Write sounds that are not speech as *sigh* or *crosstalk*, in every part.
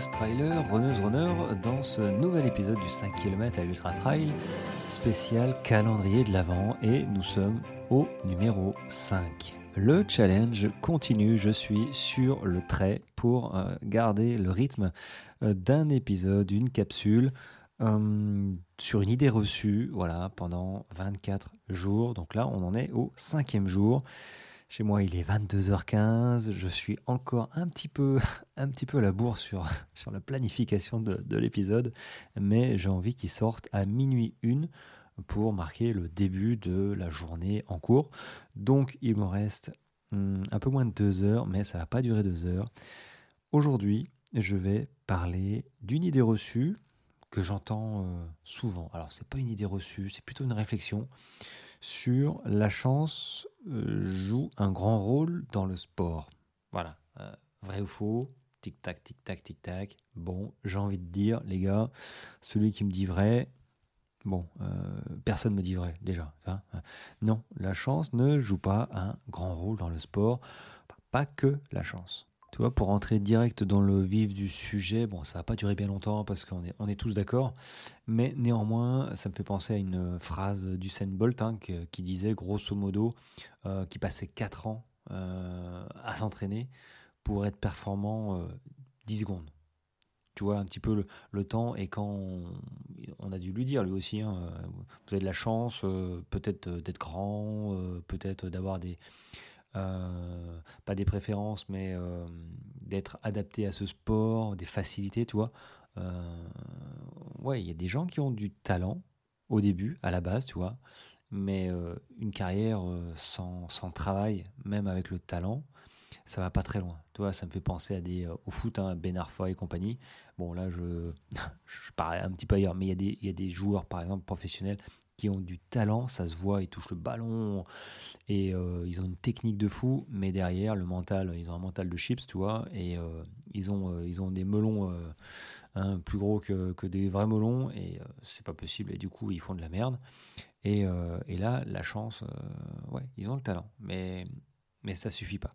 runneuse, trailer, runneuse, runner dans ce nouvel épisode du 5 km à l'Ultra Trail spécial calendrier de l'Avent et nous sommes au numéro 5. Le challenge continue, je suis sur le trait pour euh, garder le rythme euh, d'un épisode, une capsule euh, sur une idée reçue, voilà, pendant 24 jours. Donc là, on en est au cinquième jour. Chez moi, il est 22h15. Je suis encore *laughs* un petit peu, à la bourre sur, *laughs* la planification de, l'épisode, mais j'ai envie qu'il sorte à minuit une pour marquer le début de la journée en cours. Donc, il me reste hmm, un peu moins de deux heures, mais ça va pas durer deux heures. Aujourd'hui, je vais parler d'une idée reçue que j'entends euh, souvent. Alors, c'est pas une idée reçue, c'est plutôt une réflexion sur la chance euh, joue un grand rôle dans le sport. Voilà, euh, vrai ou faux Tic-tac, tic-tac, tic-tac. Bon, j'ai envie de dire, les gars, celui qui me dit vrai, bon, euh, personne ne me dit vrai, déjà. Hein. non, la chance ne joue pas un grand rôle dans le sport. Pas que la chance. Tu vois, pour entrer direct dans le vif du sujet, bon, ça va pas durer bien longtemps parce qu'on est, on est tous d'accord, mais néanmoins, ça me fait penser à une phrase du Bolt hein, qui, disait grosso modo euh, qu'il passait 4 ans euh, à s'entraîner pour être performant 10 euh, secondes. Tu vois un petit peu le, temps, et quand on, a dû lui dire lui aussi, hein, vous avez de la chance, peut-être d'être grand, peut-être d'avoir des euh, pas des préférences, mais euh, d'être adapté à ce sport, des facilités, tu vois. Euh, ouais, il y a des gens qui ont du talent au début, à la base, tu vois, mais une carrière sans, sans, travail, même avec le talent, ça va pas très loin. Tu vois, ça me fait penser à au foot, hein, Ben Arfa et compagnie. Bon, là, je, *laughs* je parais un petit peu ailleurs, mais il y, il y a des joueurs, par exemple, professionnels qui ont du talent, ça se voit, ils touchent le ballon et euh, ils ont une technique de fou, mais derrière le mental, ils ont un mental de chips, tu vois, et euh, ils, ont, euh, ils ont des melons hein, plus gros que, que, des vrais melons et c'est pas possible et du coup ils font de la merde. Et, et là, la chance, ouais, ils ont le talent, mais, mais ça suffit pas.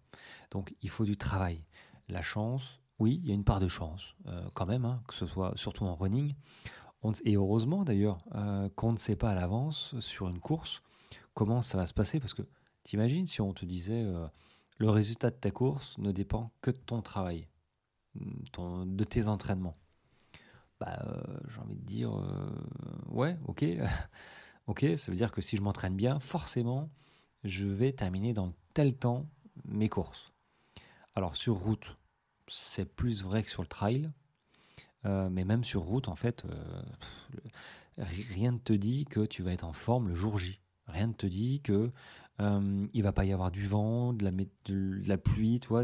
Donc il faut du travail. La chance, oui, il y a une part de chance quand même, hein, que ce soit surtout en running et heureusement d'ailleurs euh, qu'on ne sait pas à l'avance sur une course comment ça va se passer. Parce que t'imagines si on te disait euh, le résultat de ta course ne dépend que de ton travail, ton, de tes entraînements. Bah, euh, j'ai envie de dire, ouais, ok, *laughs* ok, ça veut dire que si je m'entraîne bien, forcément, je vais terminer dans tel temps mes courses. Alors sur route, c'est plus vrai que sur le trail, euh, mais même sur route, en fait, euh, rien ne te dit que tu vas être en forme le jour J. Rien ne te dit que euh, il va pas y avoir du vent, de la, pluie, toi,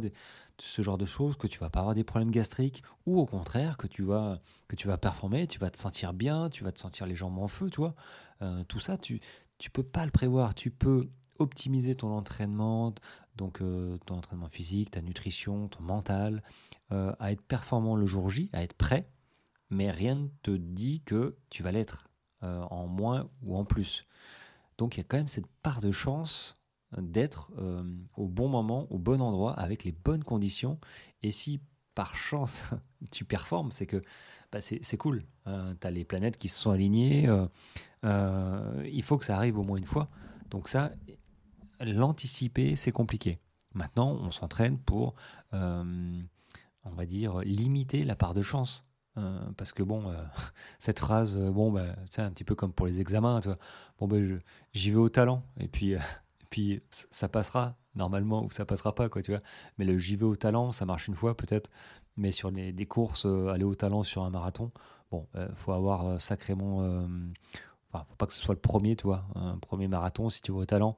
ce genre de choses, que tu vas pas avoir des problèmes gastriques, ou au contraire que tu vas que tu vas performer, tu vas te sentir bien, tu vas te sentir les jambes en feu, tu vois. Euh, tout ça, tu tu peux pas le prévoir. Tu peux optimiser ton entraînement, donc ton entraînement physique, ta nutrition, ton mental, euh, à être performant le jour J, à être prêt, mais rien ne te dit que tu vas l'être euh, en moins ou en plus. Donc il y a quand même cette part de chance d'être euh, au bon moment, au bon endroit, avec les bonnes conditions. Et si par chance *laughs* tu performes, c'est que bah, c'est cool. tu as les planètes qui se sont alignées. il faut que ça arrive au moins une fois. Donc ça, l'anticiper, c'est compliqué. Maintenant, on s'entraîne pour on va dire, limiter la part de chance. Euh, parce que bon, euh, *laughs* cette phrase, euh, bon, bah, c'est un petit peu comme pour les examens, Bon, ben, j'y vais au talent, et puis, *laughs* puis ça passera normalement ou ça passera pas, quoi, tu vois. Mais le j'y vais au talent, ça marche une fois peut-être, mais sur des, des courses, aller au talent sur un marathon, bon, faut avoir sacrément, enfin, faut pas que ce soit le premier, tu vois, un premier marathon, si tu vas au talent,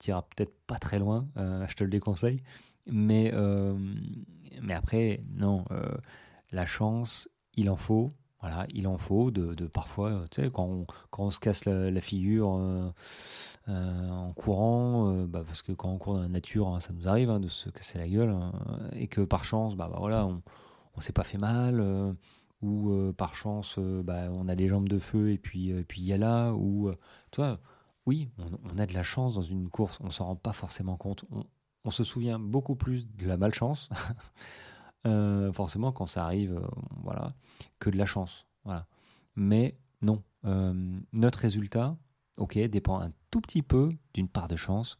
tu iras peut-être pas très loin, je te le déconseille. Mais, euh, mais après, non, euh, la chance, il en faut. Voilà, il en faut de, de parfois, tu sais, quand on, quand on se casse la, figure euh, en courant, bah parce que quand on court dans la nature, hein, ça nous arrive hein, de se casser la gueule, hein, et que par chance, bah, bah voilà, on, on s'est pas fait mal, ou par chance, bah, on a les jambes de feu et puis puis il y a là, ou tu vois, oui, on, a de la chance dans une course, on s'en rend pas forcément compte, on, se souvient beaucoup plus de la malchance *laughs* forcément, quand ça arrive, voilà, que de la chance. Voilà. Mais non, notre résultat, ok, dépend un tout petit peu d'une part de chance,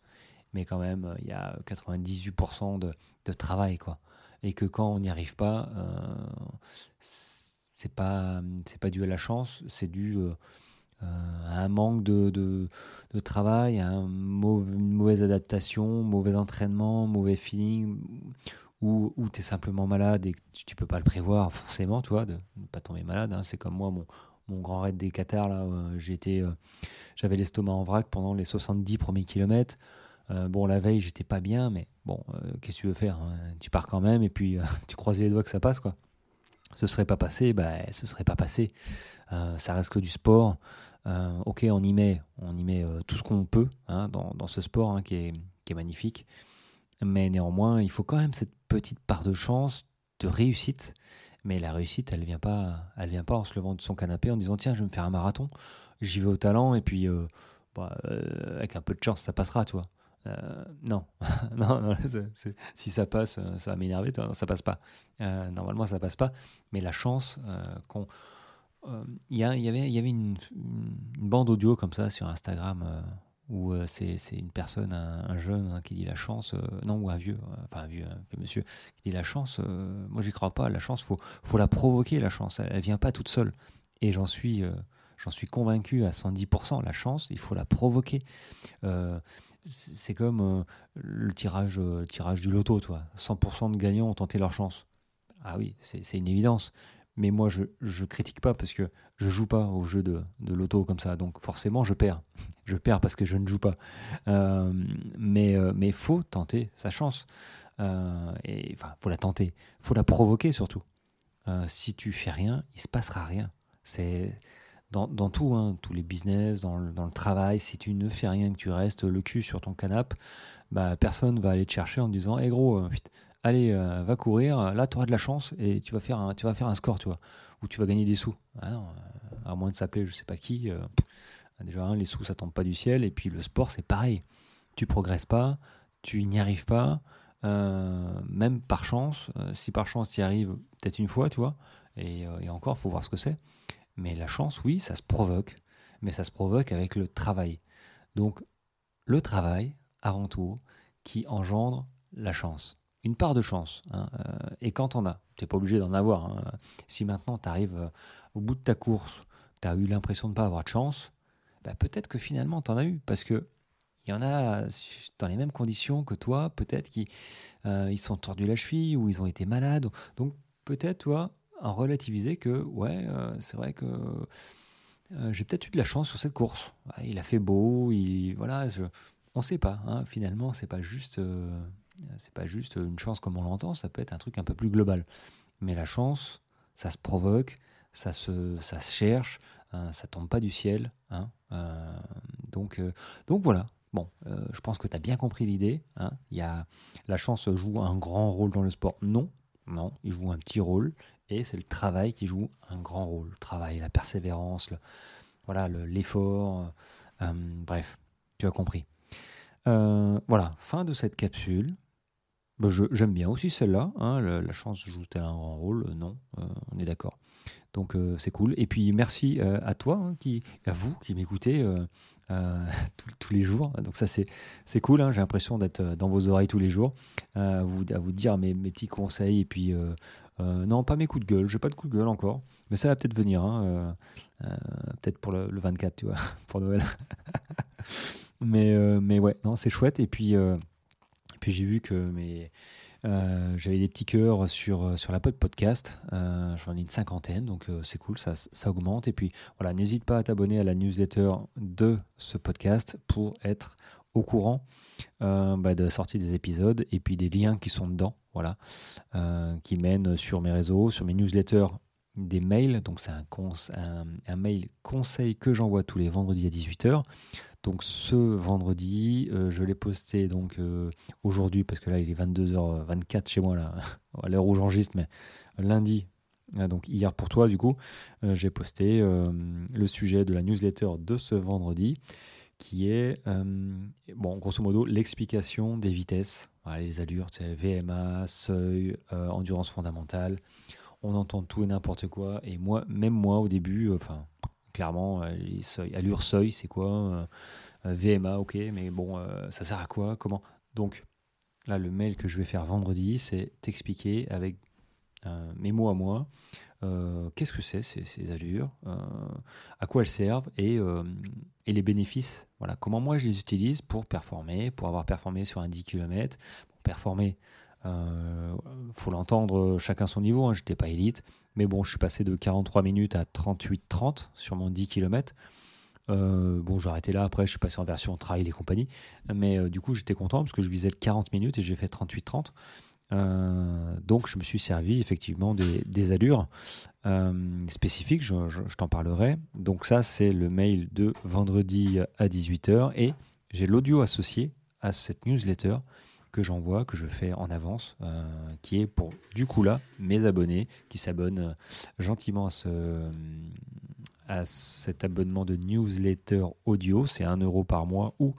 mais quand même, il y a 98% de, de, travail, quoi. Et que quand on n'y arrive pas, c'est pas c'est pas dû à la chance, c'est dû euh, à un manque de, de, travail, une mauvaise adaptation, mauvais entraînement, mauvais feeling, ou, ou tu es simplement malade et que tu peux pas le prévoir forcément, toi, de ne pas tomber malade. Hein. C'est comme moi, mon, mon grand raid des Qatar, là, euh, j'étais, euh, j'avais l'estomac en vrac pendant les 70 premiers kilomètres. bon, la veille, j'étais pas bien, mais bon, qu'est-ce que tu veux faire hein? Tu pars quand même et puis *laughs* tu croises les doigts que ça passe, quoi. Ce serait pas passé, bah, ce serait pas passé. ça reste que du sport. Euh, ok, on y met, on y met euh, tout ce qu'on peut hein, dans, ce sport hein, qui, est, magnifique. Mais néanmoins, il faut quand même cette petite part de chance, de réussite. Mais la réussite, elle vient vient pas en se levant de son canapé en disant tiens, je vais me faire un marathon. J'y vais au talent et puis euh, bah, avec un peu de chance, ça passera, tu vois. *laughs* non, non, non si ça passe, ça va m'énerver, ça passe pas. normalement, ça passe pas. Mais la chance qu'on il y, avait, y avait une, bande audio comme ça sur Instagram euh, où euh, c'est une personne, un, jeune hein, qui dit la chance, non, ou un vieux, enfin un vieux, monsieur, qui dit la chance, moi j'y crois pas, la chance, faut, faut la provoquer, la chance, elle, ne vient pas toute seule. Et j'en suis, j'en suis convaincu à 110%, la chance, il faut la provoquer. c'est comme le tirage, tirage du loto, toi. 100% de gagnants ont tenté leur chance. Ah oui, c'est une évidence mais moi je, je critique pas parce que je joue pas au jeu de, de l'auto comme ça, donc forcément je perds. *laughs* Je perds parce que je ne joue pas. Euh, mais euh, mais faut tenter sa chance. Euh, et faut la tenter, faut la provoquer surtout. Euh, si tu fais rien, il se passera rien. C'est dans, tout, hein, tous les business, dans le, travail. Si tu ne fais rien, que tu restes le cul sur ton canapé, bah personne va aller te chercher en disant, hé gros, allez, euh, va courir, là tu auras de la chance et tu vas faire un, tu vas faire un score, tu vois, où tu vas gagner des sous. Ah euh, à moins de s'appeler je sais pas qui. Euh, déjà, les sous ça tombe pas du ciel, et puis le sport c'est pareil. Tu progresses pas, tu n'y arrives pas, même par chance. si par chance tu y arrives peut-être une fois, tu vois, et, et encore, faut voir ce que c'est. Mais la chance, oui, ça se provoque, mais ça se provoque avec le travail. Donc, le travail, avant tout, qui engendre la chance une part de chance. Hein, euh, et quand on a, tu n'es pas obligé d'en avoir. Hein. Si maintenant tu arrives euh, au bout de ta course, tu as eu l'impression de ne pas avoir de chance, bah, peut-être que finalement tu en as eu. Parce que il y en a dans les mêmes conditions que toi, peut-être qu'ils euh, ils sont tordus la cheville ou ils ont été malades. Donc peut-être, toi, relativiser que, ouais, c'est vrai que j'ai peut-être eu de la chance sur cette course. il a fait beau, il, voilà, on ne sait pas. Hein, finalement, c'est pas juste c'est pas juste une chance comme on l'entend, ça peut être un truc un peu plus global. Mais la chance, ça se provoque, ça se, ça cherche, hein, ça tombe pas du ciel. Hein, euh, donc, euh, donc voilà. Bon, euh, je pense que tu as bien compris l'idée. Hein. Y a, la chance joue un grand rôle dans le sport. Non, non, il joue un petit rôle. Et c'est le travail qui joue un grand rôle. Le travail, la persévérance, voilà, l'effort. bref, tu as compris. voilà, fin de cette capsule. Bah, j'aime bien aussi celle-là. Hein, la, chance joue-t-elle un grand rôle? Non, euh, on est d'accord. Donc euh, c'est cool. Et puis merci euh, à toi, hein, qui, à vous qui m'écoutez *laughs* tous, les jours. Donc ça c'est cool. Hein, j'ai l'impression d'être dans vos oreilles tous les jours, à vous, dire mes, mes petits conseils. Et puis non, pas mes coups de gueule. J'ai pas de coups de gueule encore, mais ça va peut-être venir. peut-être pour le, le, 24, tu vois, *laughs* pour Noël. *laughs* mais mais ouais, non, c'est chouette. Et puis puis j'ai vu que euh, j'avais des petits cœurs sur, sur la pod podcast. Euh, J'en ai une cinquantaine, donc euh, c'est cool, ça, ça augmente. Et puis voilà, n'hésite pas à t'abonner à la newsletter de ce podcast pour être au courant bah, de la sortie des épisodes et puis des liens qui sont dedans, voilà, qui mènent sur mes réseaux, sur mes newsletters des mails. Donc c'est un, un, un, mail conseil que j'envoie tous les vendredis à 18h. Donc ce vendredi, euh, je l'ai posté donc euh, aujourd'hui parce que là il est 22h24 chez moi là, *laughs* à l'heure où j'enregistre, mais lundi, euh, donc hier pour toi du coup, j'ai posté le sujet de la newsletter de ce vendredi qui est, bon, grosso modo, l'explication des vitesses, les allures, VMA, seuil, endurance fondamentale. On entend tout et n'importe quoi. Et moi, même moi, au début, enfin, clairement, seuils, allure, seuil, c'est quoi VMA, ok, mais bon, ça sert à quoi Comment? Donc, là, le mail que je vais faire vendredi, c'est t'expliquer avec mes mots à moi euh, qu'est-ce que c'est ces, allures, euh, à quoi elles servent et, euh, les bénéfices. Voilà, comment moi je les utilise pour performer, pour avoir performé sur un 10 km. Pour performer, faut l'entendre, chacun son niveau, hein, je n'étais pas élite, mais bon, je suis passé de 43 minutes à 38-30 sur mon 10 km. bon, j'ai arrêté là, après je suis passé en version trail et compagnie, mais du coup j'étais content parce que je visais le 40 minutes et j'ai fait 38-30. Euh, donc je me suis servi effectivement des, allures euh, spécifiques, je, t'en parlerai. Donc ça c'est le mail de vendredi à 18h et j'ai l'audio associé à cette newsletter que j'envoie, que je fais en avance, euh, qui est pour du coup là mes abonnés qui s'abonnent gentiment à, ce, à cet abonnement de newsletter audio, c'est 1 euro par mois ou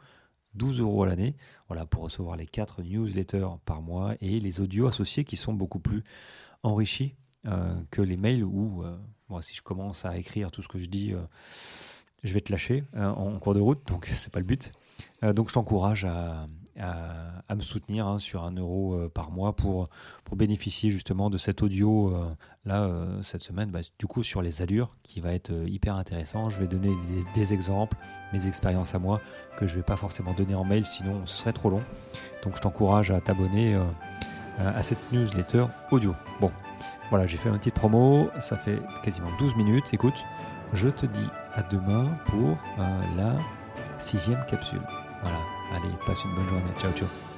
12 euros à l'année, voilà, pour recevoir les 4 newsletters par mois et les audios associés qui sont beaucoup plus enrichis euh, que les mails où, euh, moi, si je commence à écrire tout ce que je dis, euh, je vais te lâcher en cours de route, donc c'est pas le but. donc je t'encourage à, à, me soutenir hein, sur un euro euh, par mois pour, pour bénéficier justement de cet audio euh, là euh, cette semaine, bah, du coup sur les allures qui va être hyper intéressant. Je vais donner des, exemples, mes expériences à moi que je vais pas forcément donner en mail sinon ce serait trop long. Donc je t'encourage à t'abonner à cette newsletter audio. Bon, voilà, j'ai fait une petite promo, ça fait quasiment 12 minutes. Écoute, je te dis à demain pour la sixième capsule. Voilà. Allez, passe une bonne journée. Ciao, ciao.